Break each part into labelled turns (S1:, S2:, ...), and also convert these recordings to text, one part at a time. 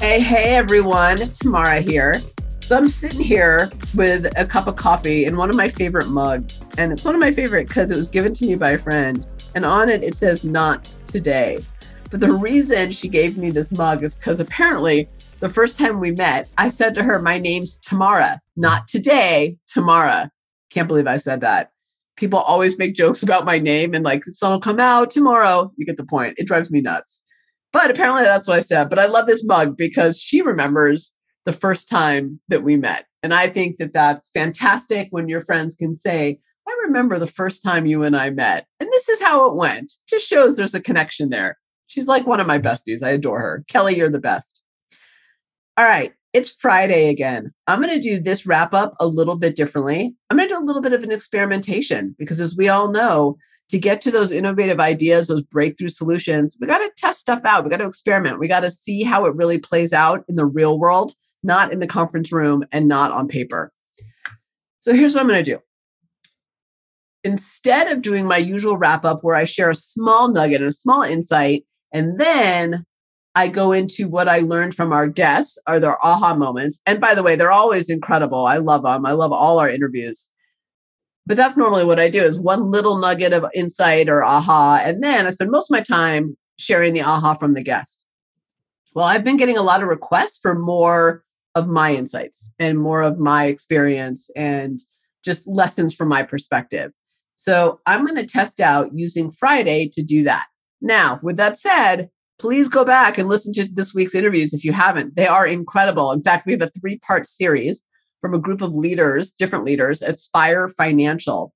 S1: Hey, hey, everyone. Tamara here. So I'm sitting here with a cup of coffee in one of my favorite mugs. And it's one of my favorite because it was given to me by a friend. And on it, it says, not today. But the reason she gave me this mug is because apparently the first time we met, I said to her, My name's Tamara, not today, Tamara. Can't believe I said that. People always make jokes about my name and like, the sun will come oh, out tomorrow. You get the point. It drives me nuts. But apparently that's what I said. But I love this mug because she remembers the first time that we met. And I think that that's fantastic when your friends can say, I remember the first time you and I met. And this is how it went. Just shows there's a connection there. She's like one of my besties. I adore her. Kelly, you're the best. All right. It's Friday again. I'm going to do this wrap up a little bit differently. I'm going to do a little bit of an experimentation because, as we all know, to get to those innovative ideas, those breakthrough solutions, we got to test stuff out. We got to experiment. We got to see how it really plays out in the real world not in the conference room and not on paper. So here's what I'm going to do. Instead of doing my usual wrap up where I share a small nugget and a small insight, and then I go into what I learned from our guests, are their aha moments. And by the way, they're always incredible. I love them. I love all our interviews. But that's normally what I do is one little nugget of insight or aha. And then I spend most of my time sharing the aha from the guests. Well, I've been getting a lot of requests for more of my insights and more of my experience and just lessons from my perspective. So I'm going to test out using Friday to do that. Now, with that said, please go back and listen to this week's interviews if you haven't. They are incredible. In fact, we have a three part series from a group of leaders, different leaders, Aspire Financial.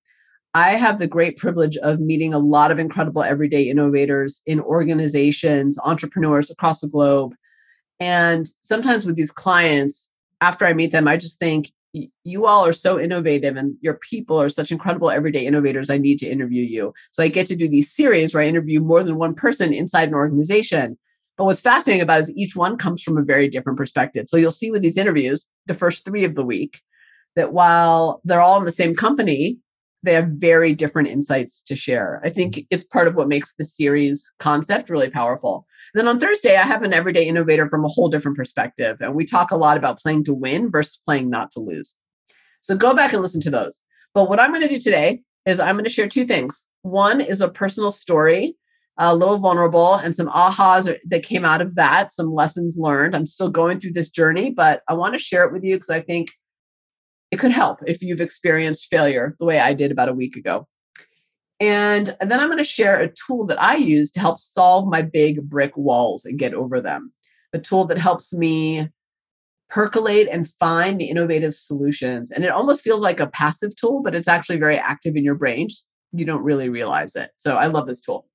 S1: I have the great privilege of meeting a lot of incredible everyday innovators in organizations, entrepreneurs across the globe and sometimes with these clients, after I meet them, I just think you all are so innovative and your people are such incredible everyday innovators. I need to interview you. So I get to do these series where I interview more than one person inside an organization. But what's fascinating about is each one comes from a very different perspective. So you'll see with these interviews, the first three of the week, that while they're all in the same company, they have very different insights to share. I think it's part of what makes the series concept really powerful. Then on Thursday, I have an everyday innovator from a whole different perspective. And we talk a lot about playing to win versus playing not to lose. So go back and listen to those. But what I'm going to do today is I'm going to share two things. One is a personal story, a little vulnerable, and some ahas that came out of that, some lessons learned. I'm still going through this journey, but I want to share it with you because I think it could help if you've experienced failure the way I did about a week ago. And then I'm going to share a tool that I use to help solve my big brick walls and get over them. A tool that helps me percolate and find the innovative solutions. And it almost feels like a passive tool, but it's actually very active in your brain. You don't really realize it. So I love this tool.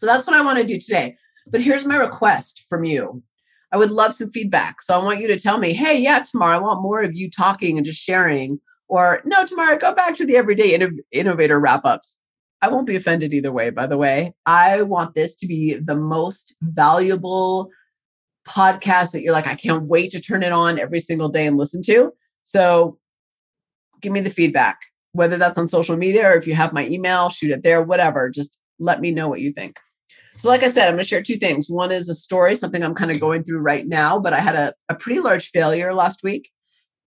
S1: So that's what I want to do today. But here's my request from you. I would love some feedback. So I want you to tell me, hey, yeah, tomorrow I want more of you talking and just sharing. Or no, tomorrow go back to the everyday innovator wrap ups. I won't be offended either way, by the way. I want this to be the most valuable podcast that you're like, I can't wait to turn it on every single day and listen to. So give me the feedback, whether that's on social media or if you have my email, shoot it there, whatever. Just let me know what you think. So, like I said, I'm going to share two things. One is a story, something I'm kind of going through right now, but I had a, a pretty large failure last week.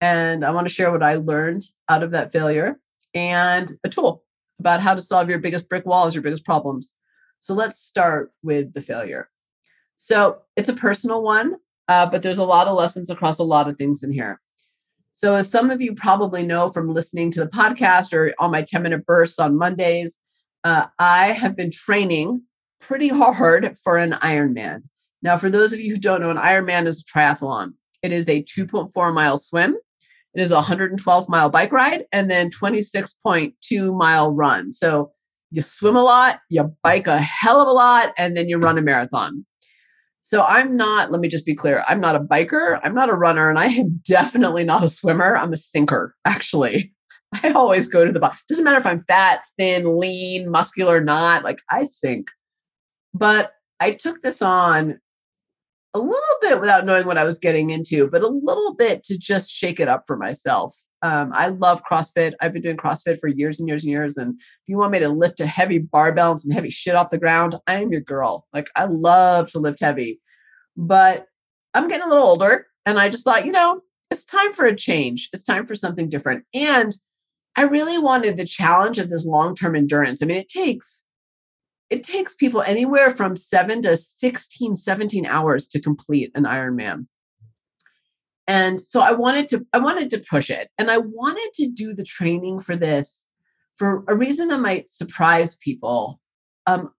S1: And I want to share what I learned out of that failure and a tool about how to solve your biggest brick walls, your biggest problems. So let's start with the failure. So it's a personal one, uh, but there's a lot of lessons across a lot of things in here. So, as some of you probably know from listening to the podcast or on my 10 minute bursts on Mondays, uh, I have been training pretty hard for an Ironman. Now, for those of you who don't know, an Ironman is a triathlon. It is a 2.4 mile swim, it is a 112 mile bike ride and then 26.2 mile run. So you swim a lot, you bike a hell of a lot, and then you run a marathon. So I'm not, let me just be clear, I'm not a biker, I'm not a runner, and I am definitely not a swimmer. I'm a sinker, actually. I always go to the bottom. Doesn't matter if I'm fat, thin, lean, muscular, or not, like I sink. But I took this on a little bit without knowing what I was getting into, but a little bit to just shake it up for myself. Um, I love CrossFit. I've been doing CrossFit for years and years and years. And if you want me to lift a heavy barbell and some heavy shit off the ground, I am your girl. Like I love to lift heavy, but I'm getting a little older. And I just thought, you know, it's time for a change. It's time for something different. And I really wanted the challenge of this long-term endurance. I mean, it takes it takes people anywhere from 7 to 16 17 hours to complete an Ironman. And so I wanted to I wanted to push it and I wanted to do the training for this for a reason that might surprise people. Um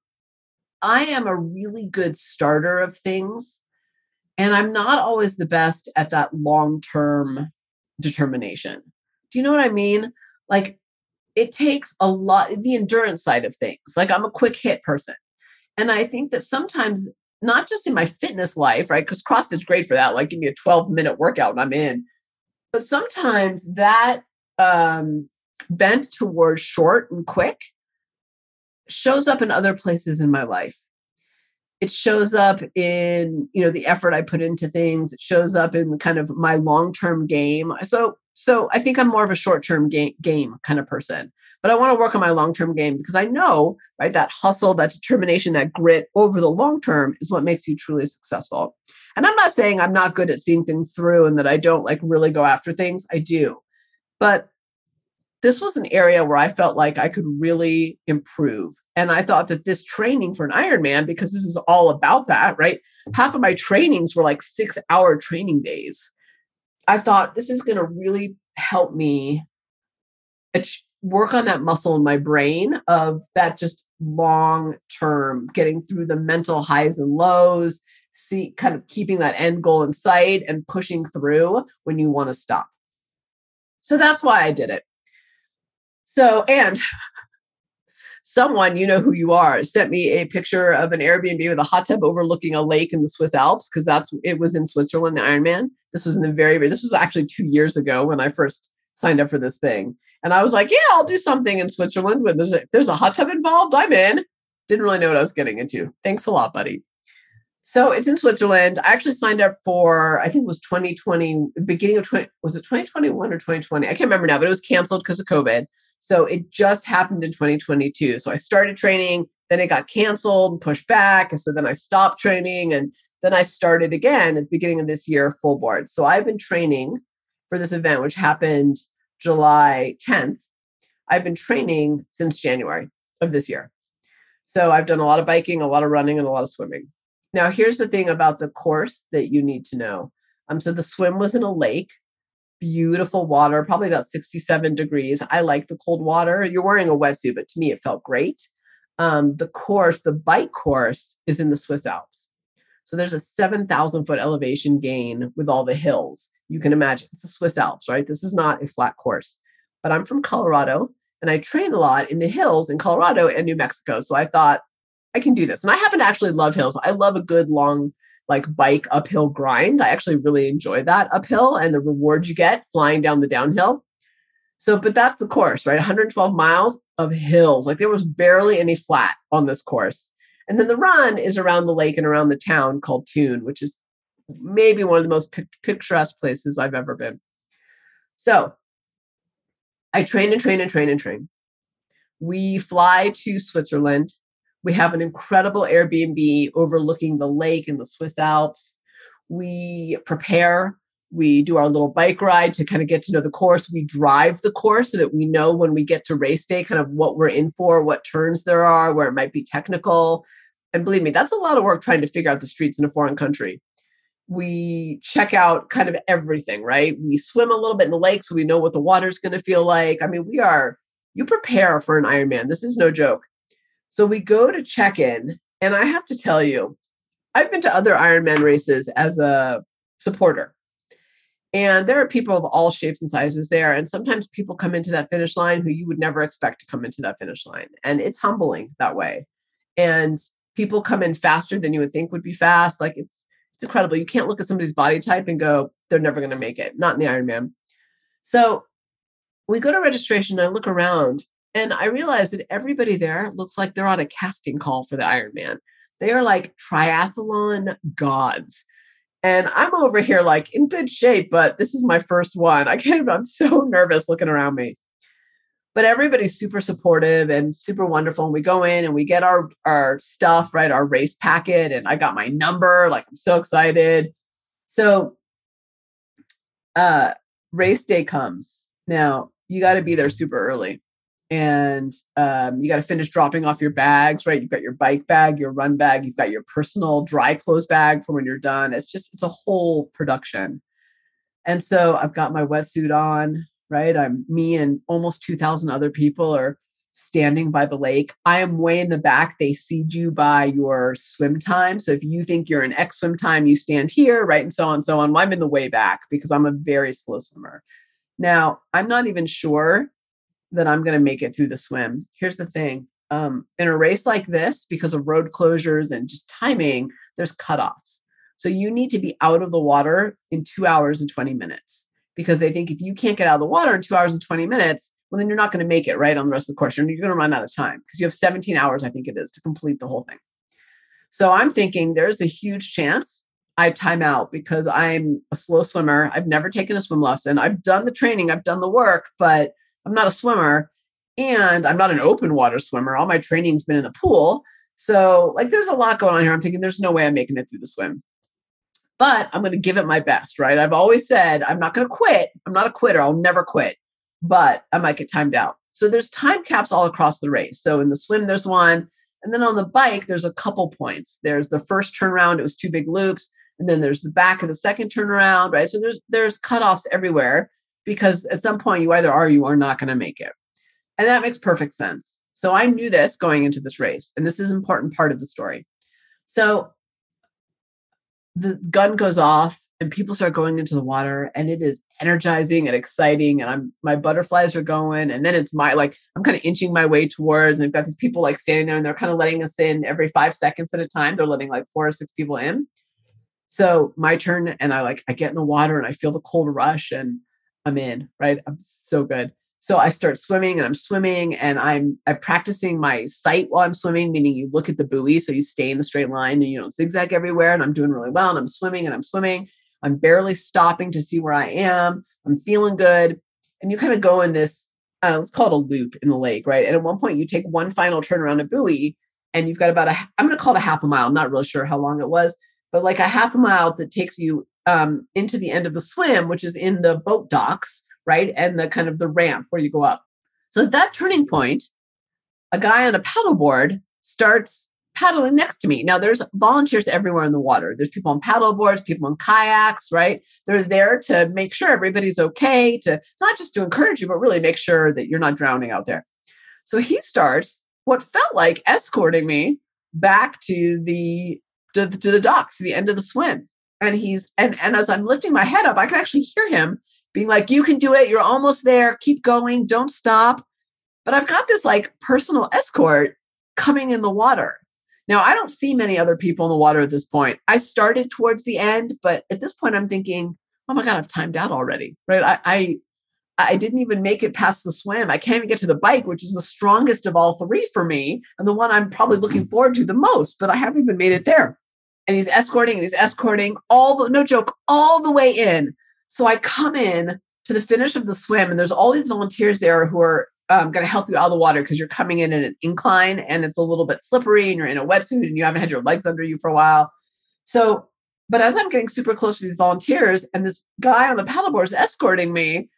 S1: I am a really good starter of things and I'm not always the best at that long-term determination. Do you know what I mean? Like it takes a lot the endurance side of things. Like I'm a quick hit person. And I think that sometimes not just in my fitness life, right? Because CrossFit's great for that. Like give me a 12 minute workout and I'm in. But sometimes that um bent towards short and quick shows up in other places in my life it shows up in you know the effort i put into things it shows up in kind of my long-term game so so I think I'm more of a short term game, game kind of person. But I want to work on my long term game because I know, right, that hustle, that determination, that grit over the long term is what makes you truly successful. And I'm not saying I'm not good at seeing things through and that I don't like really go after things. I do. But this was an area where I felt like I could really improve. And I thought that this training for an Ironman, because this is all about that, right? Half of my trainings were like six hour training days. I thought this is going to really help me work on that muscle in my brain of that just long term getting through the mental highs and lows see kind of keeping that end goal in sight and pushing through when you want to stop. So that's why i did it. So and someone you know who you are sent me a picture of an airbnb with a hot tub overlooking a lake in the swiss alps because that's it was in switzerland the ironman this was in the very very this was actually two years ago when i first signed up for this thing. And i was like yeah i'll do something in switzerland when there's a, there's a hot tub involved i'm in. Didn't really know what i was getting into. Thanks a lot buddy. So it's in switzerland. I actually signed up for i think it was 2020 beginning of 20 was it 2021 or 2020 i can't remember now but it was canceled because of covid so it just happened in 2022. So I started training, then it got canceled, pushed back. And so then I stopped training and then I started again at the beginning of this year full board. So I've been training for this event, which happened July 10th. I've been training since January of this year. So I've done a lot of biking, a lot of running, and a lot of swimming. Now, here's the thing about the course that you need to know. Um, so the swim was in a lake beautiful water, probably about 67 degrees. I like the cold water. You're wearing a wetsuit, but to me, it felt great. Um, the course, the bike course, is in the Swiss Alps. So there's a 7,000 foot elevation gain with all the hills. You can imagine it's the Swiss Alps, right? This is not a flat course. But I'm from Colorado and I train a lot in the hills in Colorado and New Mexico. So I thought I can do this. And I happen to actually love hills. I love a good long like bike uphill grind. I actually really enjoy that uphill and the rewards you get flying down the downhill. So, but that's the course, right? 112 miles of hills. Like there was barely any flat on this course. And then the run is around the lake and around the town called Thun, which is maybe one of the most picturesque places I've ever been. So I train and train and train and train. We fly to Switzerland we have an incredible Airbnb overlooking the lake in the Swiss Alps. We prepare. We do our little bike ride to kind of get to know the course. We drive the course so that we know when we get to race day kind of what we're in for, what turns there are, where it might be technical. And believe me, that's a lot of work trying to figure out the streets in a foreign country. We check out kind of everything, right? We swim a little bit in the lake so we know what the water's going to feel like. I mean, we are, you prepare for an Ironman. This is no joke. So we go to check in, and I have to tell you, I've been to other Ironman races as a supporter. And there are people of all shapes and sizes there. And sometimes people come into that finish line who you would never expect to come into that finish line. And it's humbling that way. And people come in faster than you would think would be fast. Like it's it's incredible. You can't look at somebody's body type and go, they're never going to make it. Not in the Ironman. So we go to registration. And I look around, and I realize that everybody there looks like they're on a casting call for the Ironman. They are like triathlon gods. And I'm over here like in good shape, but this is my first one. I can't, I'm so nervous looking around me. But everybody's super supportive and super wonderful. And we go in and we get our our stuff, right? Our race packet. And I got my number. Like I'm so excited. So uh race day comes. Now you got to be there super early and um, you got to finish dropping off your bags right? You've got your bike bag your run bag you've got your personal dry clothes bag for when you're done. It's just it's a whole production. And so i've got my wetsuit on right? I'm me and almost 2000 other people are standing by the lake. I am way in the back. They seed you by your swim time. So if you think you're an x swim time you stand here right and so on so on. Well, i'm in the way back because i'm a very slow swimmer. Now i'm not even sure that I'm going to make it through the swim. Here's the thing um, in a race like this, because of road closures and just timing, there's cutoffs. So you need to be out of the water in two hours and 20 minutes because they think if you can't get out of the water in two hours and 20 minutes, well, then you're not going to make it right on the rest of the course. You're, you're going to run out of time because you have 17 hours, I think it is, to complete the whole thing. So I'm thinking there's a huge chance I time out because I'm a slow swimmer. I've never taken a swim lesson. I've done the training, I've done the work, but I'm not a swimmer and I'm not an open water swimmer. All my training's been in the pool. So, like, there's a lot going on here. I'm thinking there's no way I'm making it through the swim. But I'm going to give it my best, right? I've always said I'm not going to quit. I'm not a quitter. I'll never quit, but I might get timed out. So, there's time caps all across the race. So, in the swim, there's one. And then on the bike, there's a couple points. There's the first turnaround, it was two big loops. And then there's the back of the second turnaround, right? So there's there's cutoffs everywhere because at some point you either are you are not going to make it. And that makes perfect sense. So I knew this going into this race, and this is an important part of the story. So the gun goes off and people start going into the water and it is energizing and exciting and i'm my butterflies are going and then it's my like i'm kind of inching my way towards and i've got these people like standing there and they're kind of letting us in every five seconds at a time they're letting like four or six people in so my turn and i like i get in the water and i feel the cold rush and I'm in, right? I'm so good. So I start swimming and I'm swimming and I'm, I'm practicing my sight while I'm swimming, meaning you look at the buoy. So you stay in a straight line and you don't zigzag everywhere. And I'm doing really well. And I'm swimming and I'm swimming. I'm barely stopping to see where I am. I'm feeling good. And you kind of go in this, uh, let's call it a loop in the lake, right? And at one point you take one final turn around a buoy and you've got about a, I'm going to call it a half a mile. I'm not really sure how long it was, but like a half a mile that takes you um, into the end of the swim, which is in the boat docks, right? And the kind of the ramp where you go up. So at that turning point, a guy on a paddleboard starts paddling next to me. Now there's volunteers everywhere in the water. There's people on paddle boards, people on kayaks, right? They're there to make sure everybody's okay, to not just to encourage you, but really make sure that you're not drowning out there. So he starts what felt like escorting me back to the to, to the docks, to the end of the swim and he's and and as i'm lifting my head up i can actually hear him being like you can do it. You're almost there. Keep going. Don't stop. But i've got this like personal escort coming in the water. Now i don't see many other people in the water at this point. I started towards the end but at this point i'm thinking oh my god i've timed out already right? I i, I didn't even make it past the swim. I can't even get to the bike which is the strongest of all three for me and the one i'm probably looking forward to the most but i haven't even made it there and he's escorting and he's escorting all the no joke all the way in so i come in to the finish of the swim and there's all these volunteers there who are um, going to help you out of the water because you're coming in in an incline and it's a little bit slippery and you're in a wetsuit and you haven't had your legs under you for a while so but as i'm getting super close to these volunteers and this guy on the paddleboard is escorting me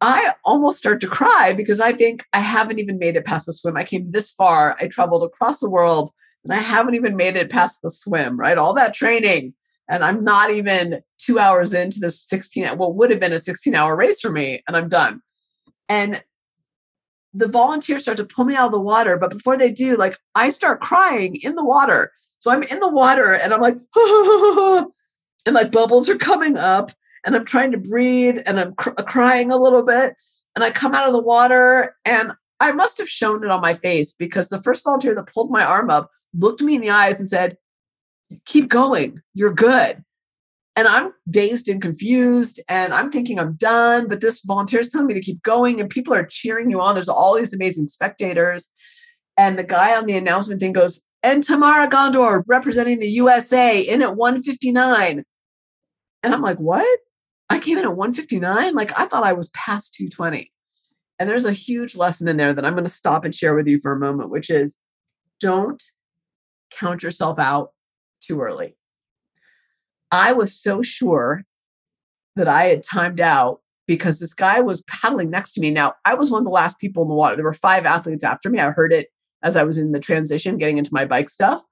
S1: I almost start to cry because I think I haven't even made it past the swim. I came this far. I traveled across the world and I haven't even made it past the swim, right? All that training. And I'm not even two hours into this 16, what would have been a 16 hour race for me, and I'm done. And the volunteers start to pull me out of the water. But before they do, like I start crying in the water. So I'm in the water and I'm like, and like bubbles are coming up and I'm trying to breathe and I'm cr- crying a little bit. And I come out of the water and I must have shown it on my face because the first volunteer that pulled my arm up looked me in the eyes and said, Keep going, you're good. And I'm dazed and confused, and I'm thinking I'm done, but this volunteer is telling me to keep going, and people are cheering you on. There's all these amazing spectators. And the guy on the announcement thing goes, and Tamara Ghandour representing the USA in at 159. And I'm like, what? I came in at 159? Like I thought I was past 220. And there's a huge lesson in there that I'm going to stop and share with you for a moment, which is don't count yourself out too early. I was so sure that I had timed out because this guy was paddling next to me. Now, I was one of the last people in the water. There were five athletes after me. I heard it as I was in the transition getting into my bike stuff.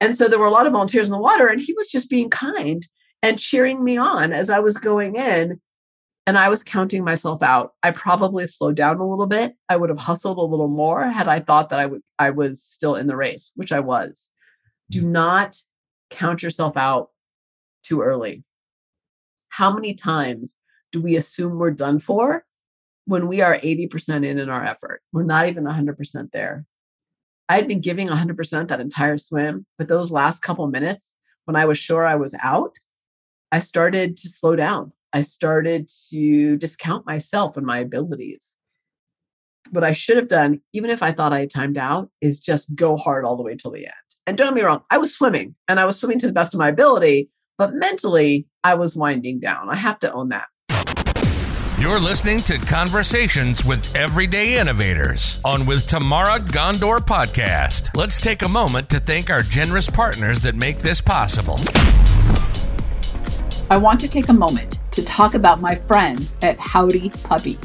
S1: And so there were a lot of volunteers in the water, and he was just being kind and cheering me on as I was going in. And I was counting myself out. I probably slowed down a little bit. I would have hustled a little more had I thought that I would I was still in the race, which I was. Do mm-hmm. not count yourself out too early. How many times do we assume we're done for when we are 80% in in our effort? We're not even 100% there. I'd been giving 100% that entire swim, but those last couple minutes when I was sure I was out, I started to slow down. I started to discount myself and my abilities. What I should have done, even if I thought I had timed out, is just go hard all the way till the end. And don't get me wrong, I was swimming and I was swimming to the best of my ability, but mentally, I was winding down. I have to own that.
S2: You're listening to Conversations with Everyday Innovators on With Tamara Ghandour podcast. Let's take a moment to thank our generous partners that make this possible.
S3: I want to take a moment to talk about my friends at Howdy Puppy.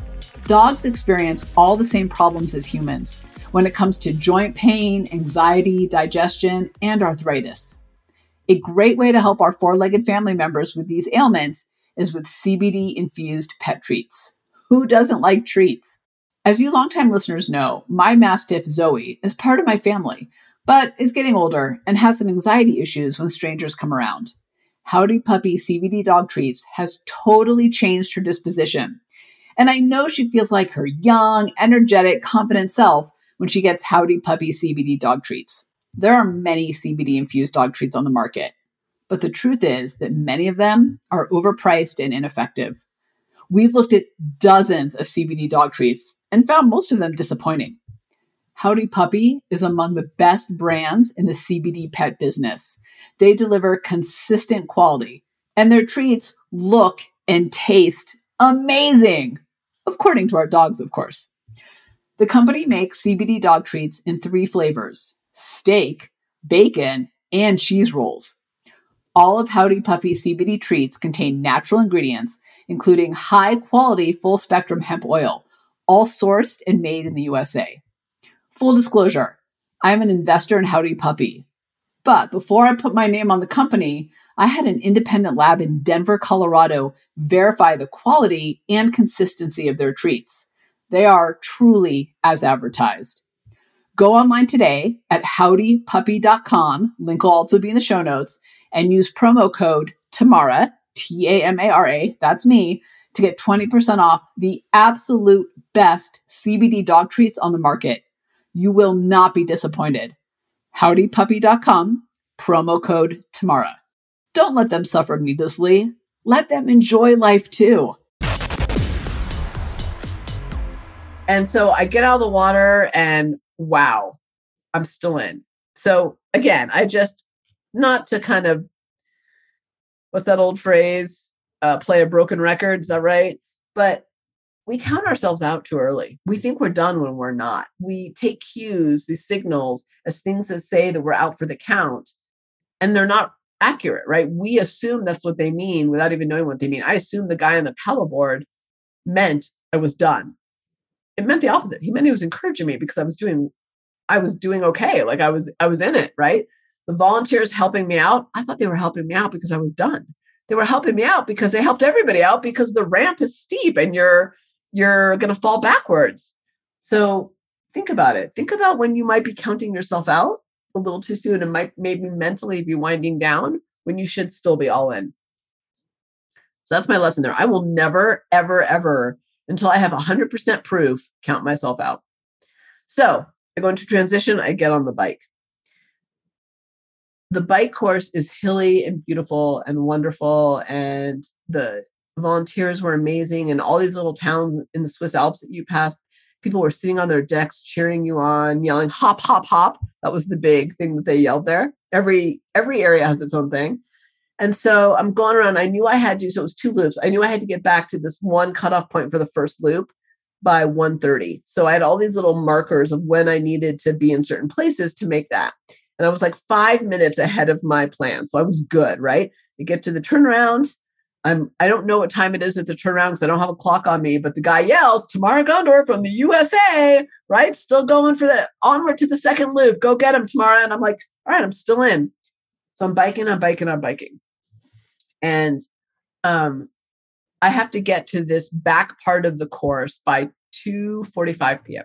S3: Dogs experience all the same problems as humans when it comes to joint pain, anxiety, digestion, and arthritis. A great way to help our four legged family members with these ailments is with CBD infused pet treats. Who doesn't like treats? As you longtime listeners know, my Mastiff Zoe is part of my family, but is getting older and has some anxiety issues when strangers come around. Howdy Puppy CBD dog treats has totally changed her disposition. And I know she feels like her young, energetic, confident self when she gets Howdy Puppy CBD dog treats. There are many CBD infused dog treats on the market, but the truth is that many of them are overpriced and ineffective. We've looked at dozens of CBD dog treats and found most of them disappointing. Howdy Puppy is among the best brands in the CBD pet business. They deliver consistent quality, and their treats look and taste amazing, according to our dogs, of course. The company makes CBD dog treats in three flavors steak, bacon, and cheese rolls. All of Howdy Puppy CBD treats contain natural ingredients, including high quality full spectrum hemp oil, all sourced and made in the USA. Full disclosure I'm an investor in Howdy Puppy. But before I put my name on the company, I had an independent lab in Denver, Colorado verify the quality and consistency of their treats. They are truly as advertised. Go online today at howdypuppy.com, link will also be in the show notes, and use promo code TAMARA, T A M A R A, that's me, to get 20% off the absolute best CBD dog treats on the market. You will not be disappointed. Howdypuppy.com, promo code TAMARA. Don't let them suffer needlessly. Let them enjoy life too.
S1: And so I get out of the water and wow, I'm still in. So again, I just, not to kind of, what's that old phrase? Uh, play a broken record. Is that right? But we count ourselves out too early. We mm. think we're done when we're not. We take cues, these signals, as things that say that we're out for the count, and they're not accurate, right? We assume that's what they mean without even knowing what they mean. I assume the guy on the paddleboard meant I was done it meant the opposite. He meant he was encouraging me because I was doing I was doing okay. Like I was I was in it, right? The volunteers helping me out, I thought they were helping me out because I was done. They were helping me out because they helped everybody out because the ramp is steep and you're you're going to fall backwards. So think about it. Think about when you might be counting yourself out a little too soon and might maybe mentally be winding down when you should still be all in. So that's my lesson there. I will never, ever, ever until I have 100% proof, count myself out. So I go into transition, I get on the bike. The bike course is hilly and beautiful and wonderful, and the volunteers were amazing. And all these little towns in the Swiss Alps that you passed, people were sitting on their decks cheering you on, yelling "hop, hop, hop." That was the big thing that they yelled there. Every every area has its own thing. And so I'm going around. I knew I had to, so it was two loops. I knew I had to get back to this one cutoff point for the first loop by 1:30. So I had all these little markers of when I needed to be in certain places to make that. And I was like five minutes ahead of my plan. So I was good, right? I get to the turnaround. I'm I don't know what time it is at the turnaround because I don't have a clock on me, but the guy yells, Tamara Ghandour from the USA, right? Still going for the onward to the second loop. Go get him, Tamara. And I'm like, all right, I'm still in. So I'm biking, I'm biking, I'm biking. And um I have to get to this back part of the course by 2:45 p.m.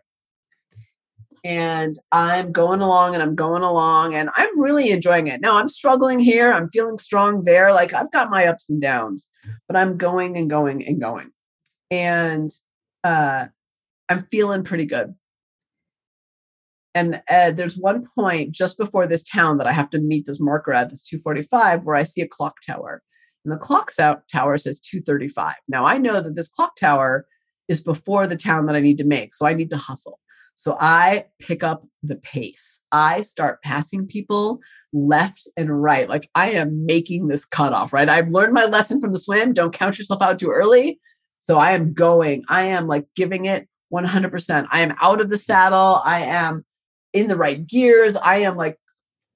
S1: And I'm going along and I'm going along and I'm really enjoying it. Now I'm struggling here, I'm feeling strong there. Like I've got my ups and downs, but I'm going and going and going. And uh I'm feeling pretty good. And uh, there's one point just before this town that I have to meet this marker at this 245 where I see a clock tower and the clock tower says 235. Now I know that this clock tower is before the town that I need to make. So I need to hustle. So I pick up the pace. I start passing people left and right. Like I am making this cutoff, right? I've learned my lesson from the swim. Don't count yourself out too early. So I am going. I am like giving it 100%. I am out of the saddle. I am in the right gears. I am like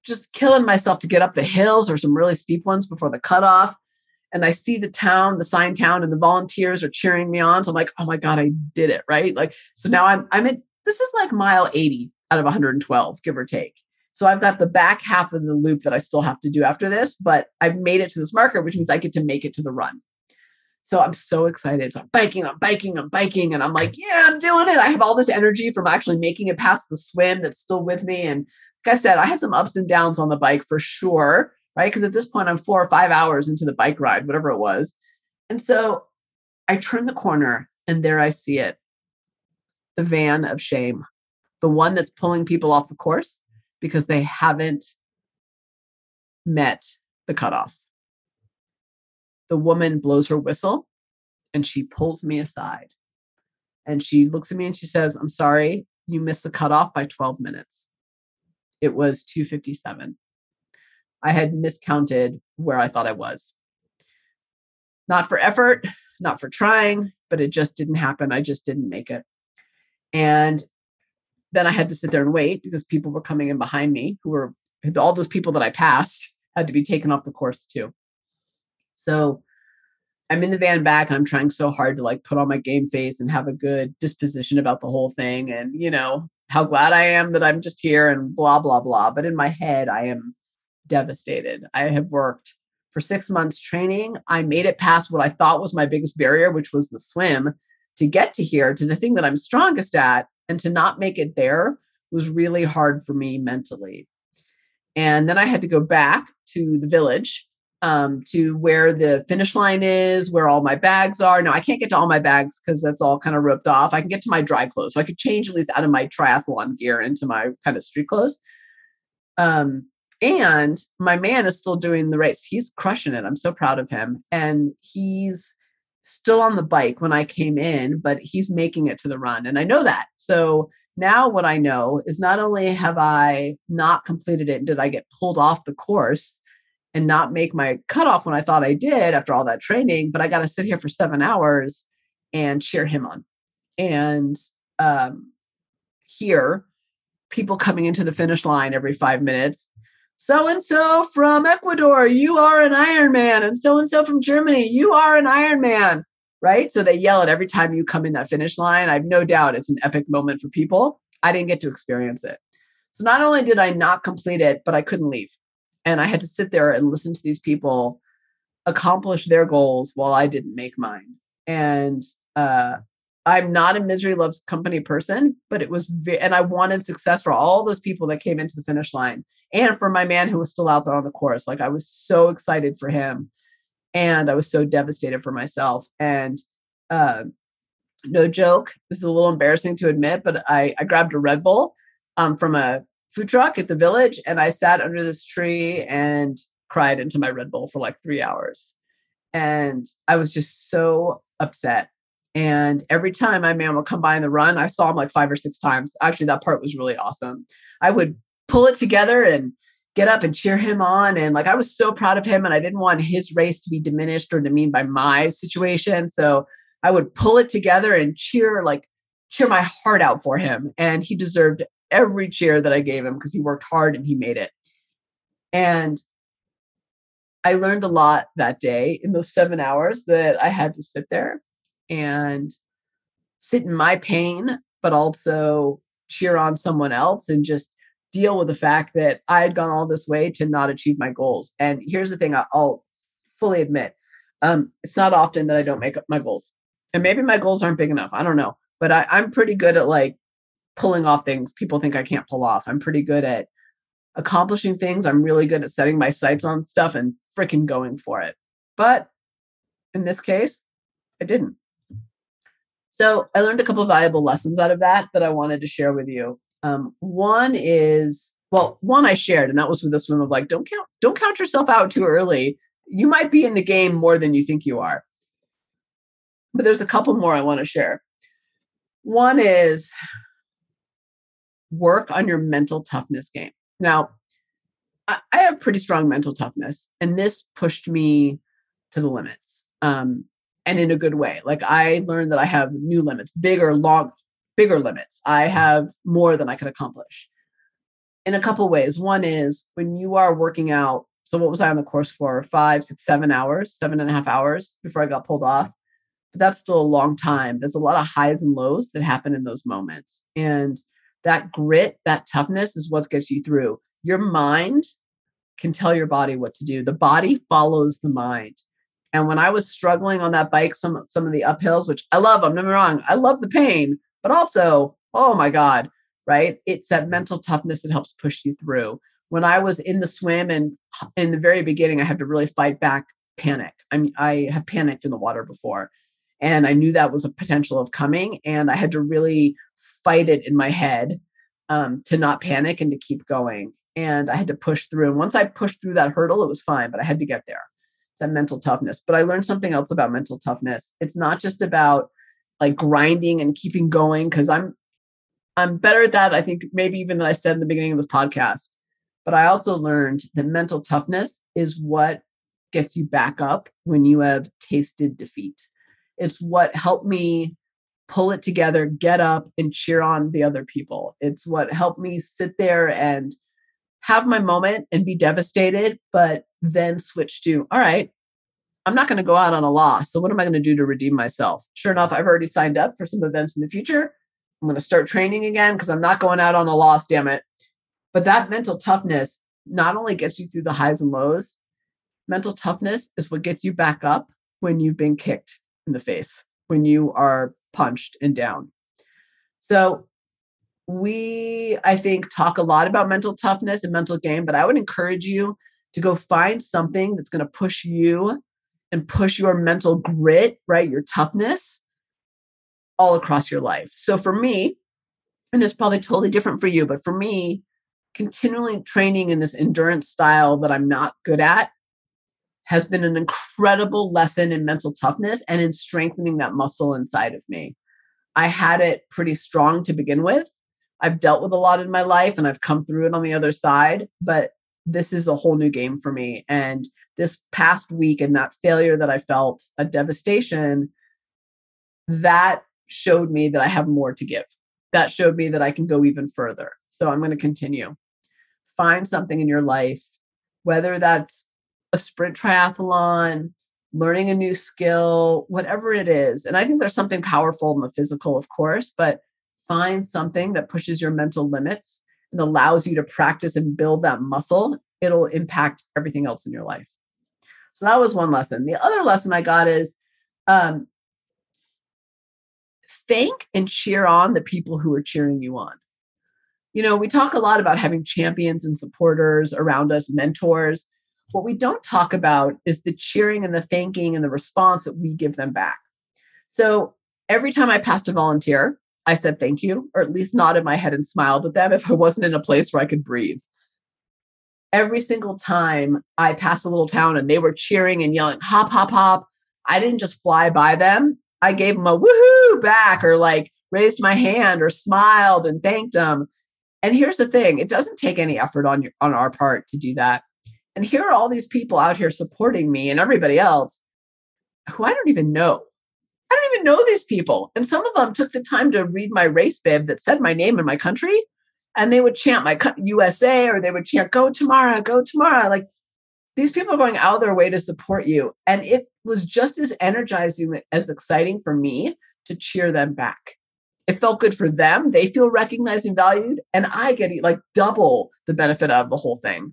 S1: just killing myself to get up the hills or some really steep ones before the cutoff and I see the town, the sign town, and the volunteers are cheering me on. So I'm like, oh my God, I did it. Right. Like, so now I'm, I'm in, this is like mile 80 out of 112, give or take. So I've got the back half of the loop that I still have to do after this, but I've made it to this marker, which means I get to make it to the run. So I'm so excited. So I'm biking, I'm biking, I'm biking, and I'm like, yeah, I'm doing it. I have all this energy from actually making it past the swim that's still with me. And like I said, I have some ups and downs on the bike for sure right? Because at this point, I'm four or five hours into the bike ride, whatever it was. And so I turn the corner and there I see it the van of shame, the one that's pulling people off the course because they haven't met the cutoff. The woman blows her whistle and she pulls me aside. And she looks at me and she says, I'm sorry, you missed the cutoff by 12 minutes. It was 257. I had miscounted where I thought I was. Not for effort, not for trying, but it just didn't happen. I just didn't make it. And then I had to sit there and wait because people were coming in behind me who were all those people that I passed had to be taken off the course too. So I'm in the van back and I'm trying so hard to like put on my game face and have a good disposition about the whole thing and you know how glad I am that I'm just here and blah blah blah but in my head I am devastated. I have worked for six months training. I made it past what I thought was my biggest barrier, which was the swim, to get to here, to the thing that I'm strongest at. And to not make it there was really hard for me mentally. And then I had to go back to the village um, to where the finish line is, where all my bags are. Now I can't get to all my bags because that's all kind of ripped off. I can get to my dry clothes, so I could change at least out of my triathlon gear into my kind of street clothes. Um, and my man is still doing the race. He's crushing it. I'm so proud of him. And he's still on the bike when I came in, but he's making it to the run. And I know that. So now what I know is not only have I not completed it, did I get pulled off the course and not make my cutoff when I thought I did after all that training, but I got to sit here for seven hours and cheer him on. And um, here, people coming into the finish line every five minutes so and so from Ecuador, you are an Iron Man, and so and so from Germany, you are an Iron Man, right? So they yell it every time you come in that finish line. I have no doubt it's an epic moment for people. I didn't get to experience it. So not only did I not complete it, but I couldn't leave. And I had to sit there and listen to these people accomplish their goals while I didn't make mine. And uh, I'm not a misery loves company person, but it was, and I wanted success for all those people that came into the finish line and for my man who was still out there on the course. Like I was so excited for him and I was so devastated for myself. And uh, no joke. This is a little embarrassing to admit, but I, I grabbed a Red Bull um, from a food truck at the village and I sat under this tree and cried into my Red Bull for like three hours. And I was just so upset. And every time my man would come by in the run, I saw him like five or six times. Actually, that part was really awesome. I would pull it together and get up and cheer him on. And like I was so proud of him and I didn't want his race to be diminished or demeaned by my situation. So I would pull it together and cheer like cheer my heart out for him. And he deserved every cheer that I gave him because he worked hard and he made it. And I learned a lot that day in those seven hours that I had to sit there and sit in my pain, but also cheer on someone else and just deal with the fact that I had gone all this way to not achieve my goals. And here's the thing I'll fully admit um, it's not often that I don't make up my goals. And maybe my goals aren't big enough. I don't know. But I, I'm pretty good at like pulling off things people think I can't pull off. I'm pretty good at accomplishing things. I'm really good at setting my sights on stuff and freaking going for it. But in this case, I didn't. So I learned a couple of valuable lessons out of that that I wanted to share with you. Um, one is, well, one I shared, and that was with this one of like, don't count, don't count yourself out too early. You might be in the game more than you think you are. But there's a couple more I want to share. One is work on your mental toughness game. Now, I, I have pretty strong mental toughness, and this pushed me to the limits. Um, and in a good way. Like I learned that I have new limits, bigger, long, bigger limits. I mm-hmm. have more than I can accomplish. In a couple ways. One is when you are working out. So what was I on the course for? Five, six, seven hours, seven and a half hours before I got pulled off. But that's still a long time. There's a lot of highs and lows that happen in those moments. And that grit, that toughness is what gets you through. Your mind can tell your body what to do. The body follows the mind. And when I was struggling on that bike, some some of the uphills, which I love, I'm not wrong, I love the pain, but also, oh my God, right? It's that mental toughness that helps push you through. When I was in the swim and in the very beginning, I had to really fight back panic. I mean, I have panicked in the water before. And I knew that was a potential of coming. And I had to really fight it in my head um, to not panic and to keep going. And I had to push through. And once I pushed through that hurdle, it was fine, but I had to get there. That mental toughness. But I learned something else about mental toughness. It's not just about like grinding and keeping going, because I'm I'm better at that, I think, maybe even than I said in the beginning of this podcast. But I also learned that mental toughness is what gets you back up when you have tasted defeat. It's what helped me pull it together, get up and cheer on the other people. It's what helped me sit there and have my moment and be devastated, but then switch to, all right, I'm not going to go out on a loss. So what am I going to do to redeem myself? Sure enough, I've already signed up for some events in the future. I'm going to start training again because I'm not going out on a loss, damn it. But that mental toughness not only gets you through the highs and lows, mental toughness is what gets you back up when you've been kicked in the face, when you are punched and down. So we, I think, talk a lot about mental toughness and mental game, but I would encourage you to go find something that's going to push you and push your mental grit, right? Your toughness all across your life. So for me, and it's probably totally different for you, but for me, continually training in this endurance style that I'm not good at has been an incredible lesson in mental toughness and in strengthening that muscle inside of me. I had it pretty strong to begin with. I've dealt with a lot in my life and I've come through it on the other side, but this is a whole new game for me. And this past week and that failure that I felt, a devastation, that showed me that I have more to give. That showed me that I can go even further. So I'm going to continue. Find something in your life, whether that's a sprint triathlon, learning a new skill, whatever it is. And I think there's something powerful in the physical, of course, but find something that pushes your mental limits and allows you to practice and build that muscle. It'll impact everything else in your life. So that was one lesson. The other lesson I got is um, thank and cheer on the people who are cheering you on. You know, we talk a lot about having champions and supporters around us, mentors. What we don't talk about is the cheering and the thanking and the response that we give them back. So every time I passed a volunteer, I said thank you, or at least mm-hmm. nodded my head and smiled at them if I wasn't in a place where I could breathe. Every single time I passed a little town and they were cheering and yelling, hop, hop, hop, I didn't just fly by them. I gave them a woohoo back or like raised my hand or smiled and thanked them. And here's the thing it doesn't take any effort on, your, on our part to do that. And here are all these people out here supporting me and everybody else who I don't even know. I don't even know these people. And some of them took the time to read my race bib that said my name and my country. And they would chant my USA or they would chant, go Tamara, go Tamara. Like these people are going out of their way to support you. And it was just as energizing as exciting for me to cheer them back. It felt good for them. They feel recognized and valued. And I get like double the benefit out of the whole thing.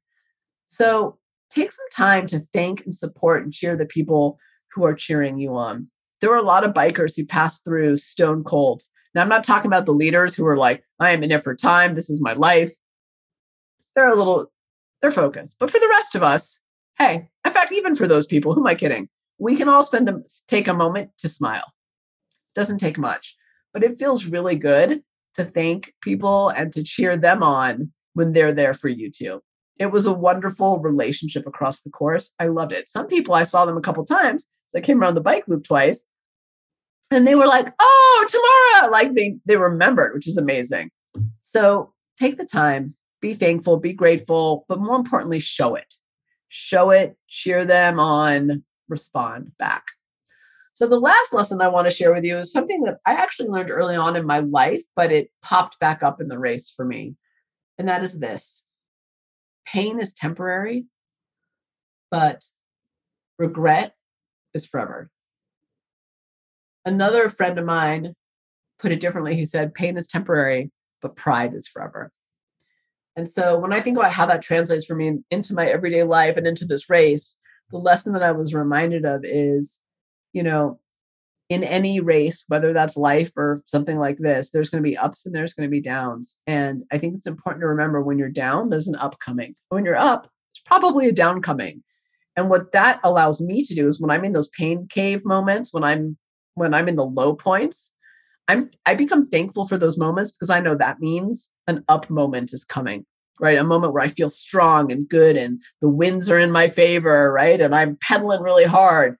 S1: So take some time to thank and support and cheer the people who are cheering you on there were a lot of bikers who passed through stone cold. Now, I'm not talking about the leaders who are like, I am in it for time. This is my life. They're a little, they're focused. But for the rest of us, hey, in fact, even for those people, who am I kidding? We can all spend a, take a moment to smile. Doesn't take much, but it feels really good to thank people and to cheer them on when they're there for you too. It was a wonderful relationship across the course. I loved it. Some people I saw them a couple times. So I came around the bike loop twice and they were like, "Oh, Tamara. Like they they remembered, which is amazing. So take the time, be thankful, be grateful, but more importantly, show it. Show it, cheer them on, respond back. So the last lesson I want to share with you is something that I actually learned early on in my life, but it popped back up in the race for me. And that is this. Pain is temporary, but regret is forever. Another friend of mine put it differently. He said, Pain is temporary, but pride is forever. And so when I think about how that translates for me into my everyday life and into this race, the lesson that I was reminded of is, you know, in any race, whether that's life or something like this, there's going to be ups and there's going to be downs. And I think it's important to remember when you're down, there's an up coming. When you're up, there's probably a down coming. And what that allows me to do is when I'm in those pain cave moments, when I'm when I'm in the low points, I'm I become thankful for those moments because I know that means an up moment is coming, right? A moment where I feel strong and good and the winds are in my favor, right? And I'm pedaling really hard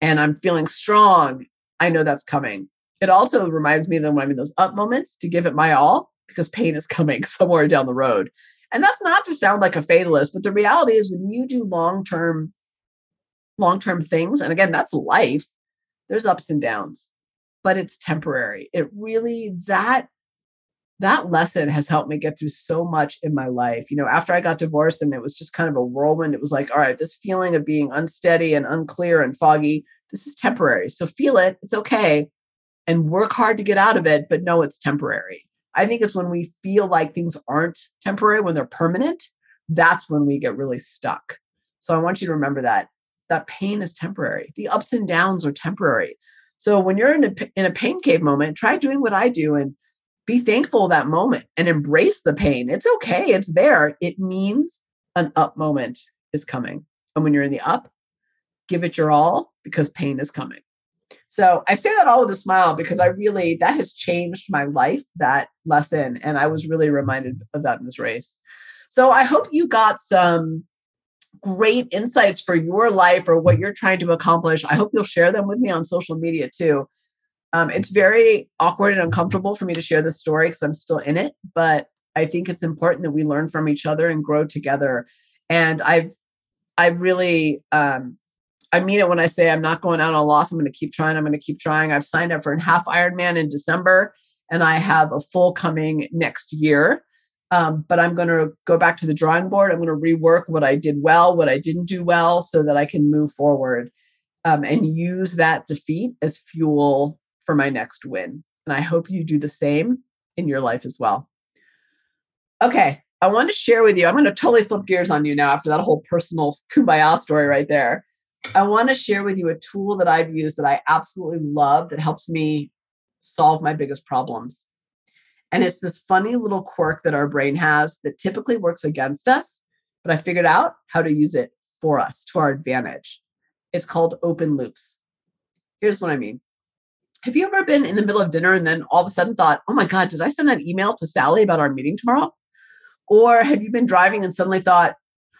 S1: and I'm feeling strong. I know that's coming. It also reminds me that when I'm in those up moments to give it my all because pain is coming somewhere down the road. And that's not to sound like a fatalist, but the reality is when you do long-term long-term things and again that's life there's ups and downs but it's temporary. It really that that lesson has helped me get through so much in my life. You know after i got divorced and it was just kind of a whirlwind it was like all right this feeling of being unsteady and unclear and foggy this is temporary. So feel it it's okay and work hard to get out of it but know it's temporary. I think it's when we feel like things aren't temporary when they're permanent that's when we get really stuck. So i want you to remember that that pain is temporary. The ups and downs are temporary. So when you're in a in a pain cave moment, try doing what I do and be thankful that moment and embrace the pain. It's okay. It's there. It means an up moment is coming. And when you're in the up, give it your all because pain is coming. So I say that all with a smile because I really that has changed my life, that lesson. And I was really reminded of that in this race. So I hope you got some great insights for your life or what you're trying to accomplish. I hope you'll share them with me on social media too. Um, it's very awkward and uncomfortable for me to share this story because I'm still in it, but I think it's important that we learn from each other and grow together. And I've, I've really, um, I mean it when I say I'm not going out on a loss. I'm going to keep trying. I'm going to keep trying. I've signed up for a half Ironman in December, and I have a full coming next year. Um, but I'm going to go back to the drawing board. I'm going to rework what I did well, what I didn't do well, so that I can move forward um, and use that defeat as fuel for my next win. And I hope you do the same in your life as well. Okay, I want to share with you. I'm going to totally flip gears on you now after that whole personal kumbaya story right there. I want to share with you a tool that I've used that I absolutely love that helps me solve my biggest problems. And it's this funny little quirk that our brain has that typically works against us, but I figured out how to use it for us to our advantage. It's called open loops. Here's what I mean have you ever been in the middle of dinner and then all of a sudden thought, oh my God, did I send that email to Sally about our meeting tomorrow? Or have you been driving and suddenly thought,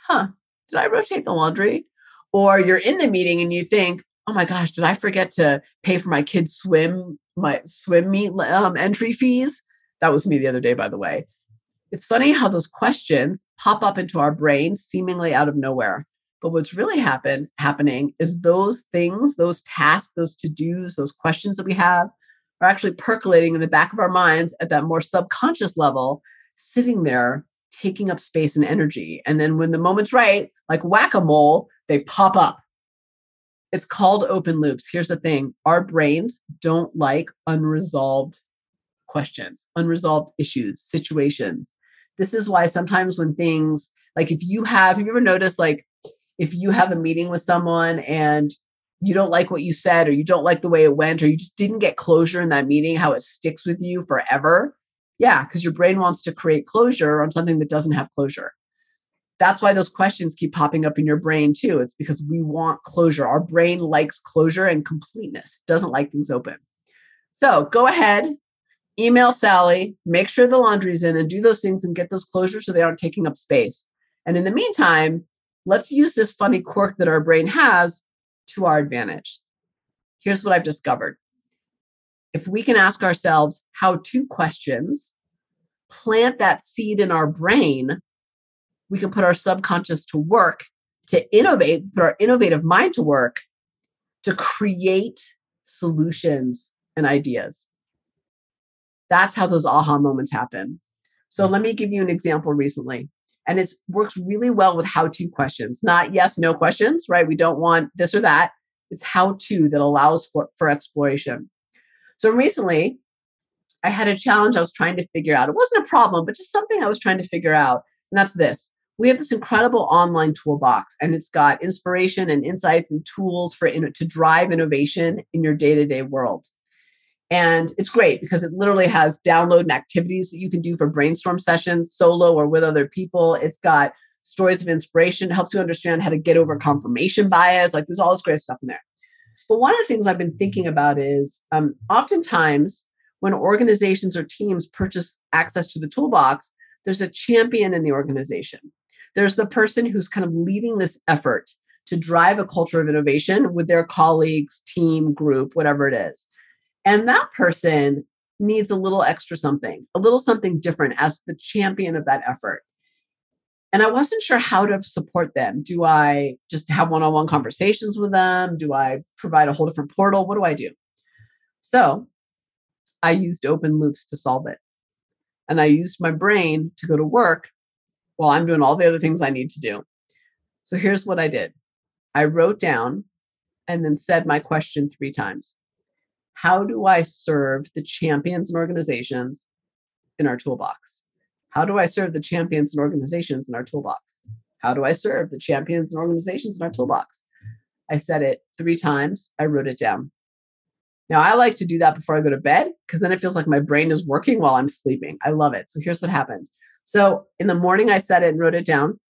S1: huh, did I rotate the laundry? Or you're in the meeting and you think, oh my gosh, did I forget to pay for my kids' swim, my swim meet um, entry fees? That was me the other day, by the way. It's funny how those questions pop up into our brain seemingly out of nowhere. But what's really happen, happening is those things, those tasks, those to dos, those questions that we have are actually percolating in the back of our minds at that more subconscious level, sitting there, taking up space and energy. And then when the moment's right, like whack a mole, they pop up. It's called open loops. Here's the thing our brains don't like unresolved questions, unresolved issues, situations. This is why sometimes when things like if you have, have you ever noticed like if you have a meeting with someone and you don't like what you said or you don't like the way it went or you just didn't get closure in that meeting, how it sticks with you forever. Yeah, because your brain wants to create closure on something that doesn't have closure. That's why those questions keep popping up in your brain too. It's because we want closure. Our brain likes closure and completeness, it doesn't like things open. So go ahead, email Sally, make sure the laundry's in, and do those things and get those closures so they aren't taking up space. And in the meantime, let's use this funny quirk that our brain has to our advantage. Here's what I've discovered. If we can ask ourselves how to questions, plant that seed in our brain, we can put our subconscious to work to innovate, put our innovative mind to work to create solutions and ideas. That's how those aha moments happen. So hmm. let me give you an example recently and it works really well with how to questions, not yes, no questions, right? We don't want this or that. It's how to that allows for, for exploration. So recently, I had a challenge I was trying to figure out. It wasn't a problem, but just something I was trying to figure out. And that's this we have this incredible online toolbox, and it's got inspiration and insights and tools for to drive innovation in your day to day world. And it's great because it literally has download and activities that you can do for brainstorm sessions, solo or with other people. It's got stories of inspiration, helps you understand how to get over confirmation bias. Like there's all this great stuff in there. But one of the things I've been thinking about is um, oftentimes when organizations or teams purchase access to the toolbox, there's a champion in the organization. There's the person who's kind of leading this effort to drive a culture of innovation with their colleagues, team, group, whatever it is. And that person needs a little extra something, a little something different as the champion of that effort. And I wasn't sure how to support them. Do I just have one on one conversations with them? Do I provide a whole different portal? What do I do? So I used open loops to solve it. And I used my brain to go to work while I'm doing all the other things I need to do. So here's what I did I wrote down and then said my question three times how do I serve the champions and organizations in our toolbox? How do I serve the champions and organizations in our toolbox? How do I serve the champions and organizations in our toolbox? I said it three times. I wrote it down. Now, I like to do that before I go to bed because then it feels like my brain is working while I'm sleeping. I love it. So here's what happened. So in the morning, I said it and wrote it down.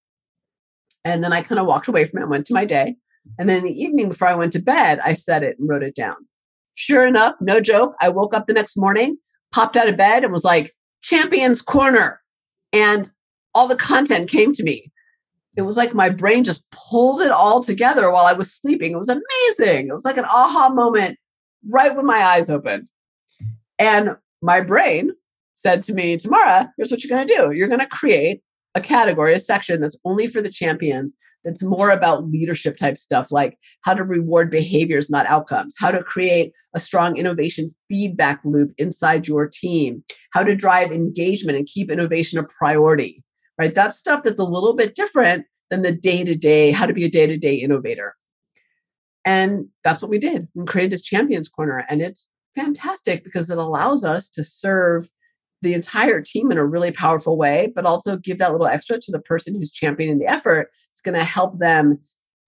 S1: And then I kind of walked away from it and went to my day. And then in the evening, before I went to bed, I said it and wrote it down. Sure enough, no joke, I woke up the next morning, popped out of bed, and was like, Champions Corner. And all the content came to me. It was like my brain just pulled it all together while I was sleeping. It was amazing. It was like an aha moment right when my eyes opened. And my brain said to me, Tamara, here's what you're going to do. You're going to create a category, a section that's only for the champions that's more about leadership type stuff like how to reward behaviors, not outcomes, how to create a strong innovation feedback loop inside your team, how to drive engagement and keep innovation a priority, right? That's stuff that's a little bit different than the day to day, how to be a day to day innovator. And that's what we did. We created this champions corner. And it's fantastic because it allows us to serve the entire team in a really powerful way, but also give that little extra to the person who's championing the effort it's going to help them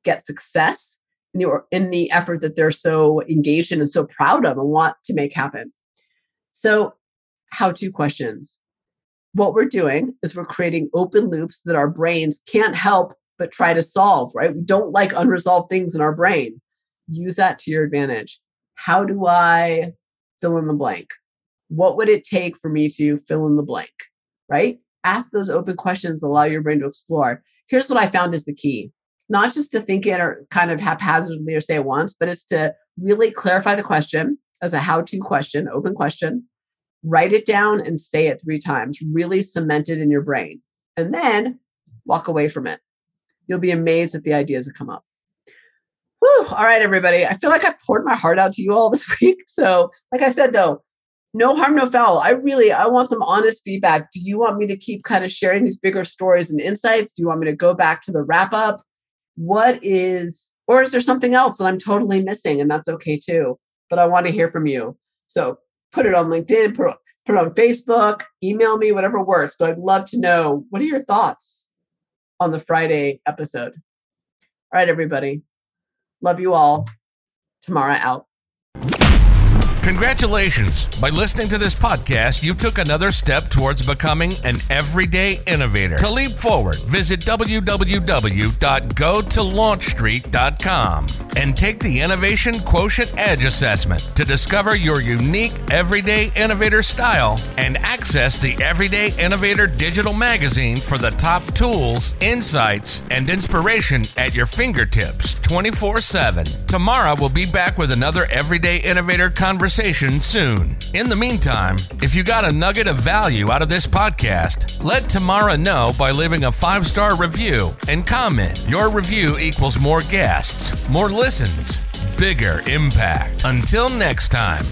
S1: get success in the, in the effort that they're so engaged in and so proud of and want to make happen. So, how to questions. What we're doing is we're creating open loops that our brains can't help but try to solve, right? We don't like unresolved things in our brain. Use that to your advantage. How do I fill in the blank. What would it take for me to fill in the blank? Right? Ask those open questions, allow your brain to explore. Here's what I found is the key not just to think it or kind of haphazardly or say it once, but it's to really clarify the question as a how to question, open question, write it down and say it three times, really cement it in your brain, and then walk away from it. You'll be amazed at the ideas that come up. Whew. All right, everybody. I feel like I poured my heart out to you all this week. So, like I said, though, no harm, no foul. I really, I want some honest feedback. Do you want me to keep kind of sharing these bigger stories and insights? Do you want me to go back to the wrap up? What is, or is there something else that I'm totally missing? And that's okay too. But I want to hear from you. So put it on LinkedIn, put, put it on Facebook, email me, whatever works. But I'd love to know what are your thoughts on the Friday episode? All right, everybody. Love you all. Tamara out.
S2: Congratulations! By listening to this podcast, you took another step towards becoming an everyday innovator. To leap forward, visit www.gotolaunchstreet.com and take the Innovation Quotient Edge assessment to discover your unique everyday innovator style and access the Everyday Innovator digital magazine for the top tools, insights, and inspiration at your fingertips 24 7. Tamara will be back with another Everyday Innovator conversation soon. In the meantime, if you got a nugget of value out of this podcast, let Tamara know by leaving a five star review and comment. Your review equals more guests, more listens, bigger impact. Until next time.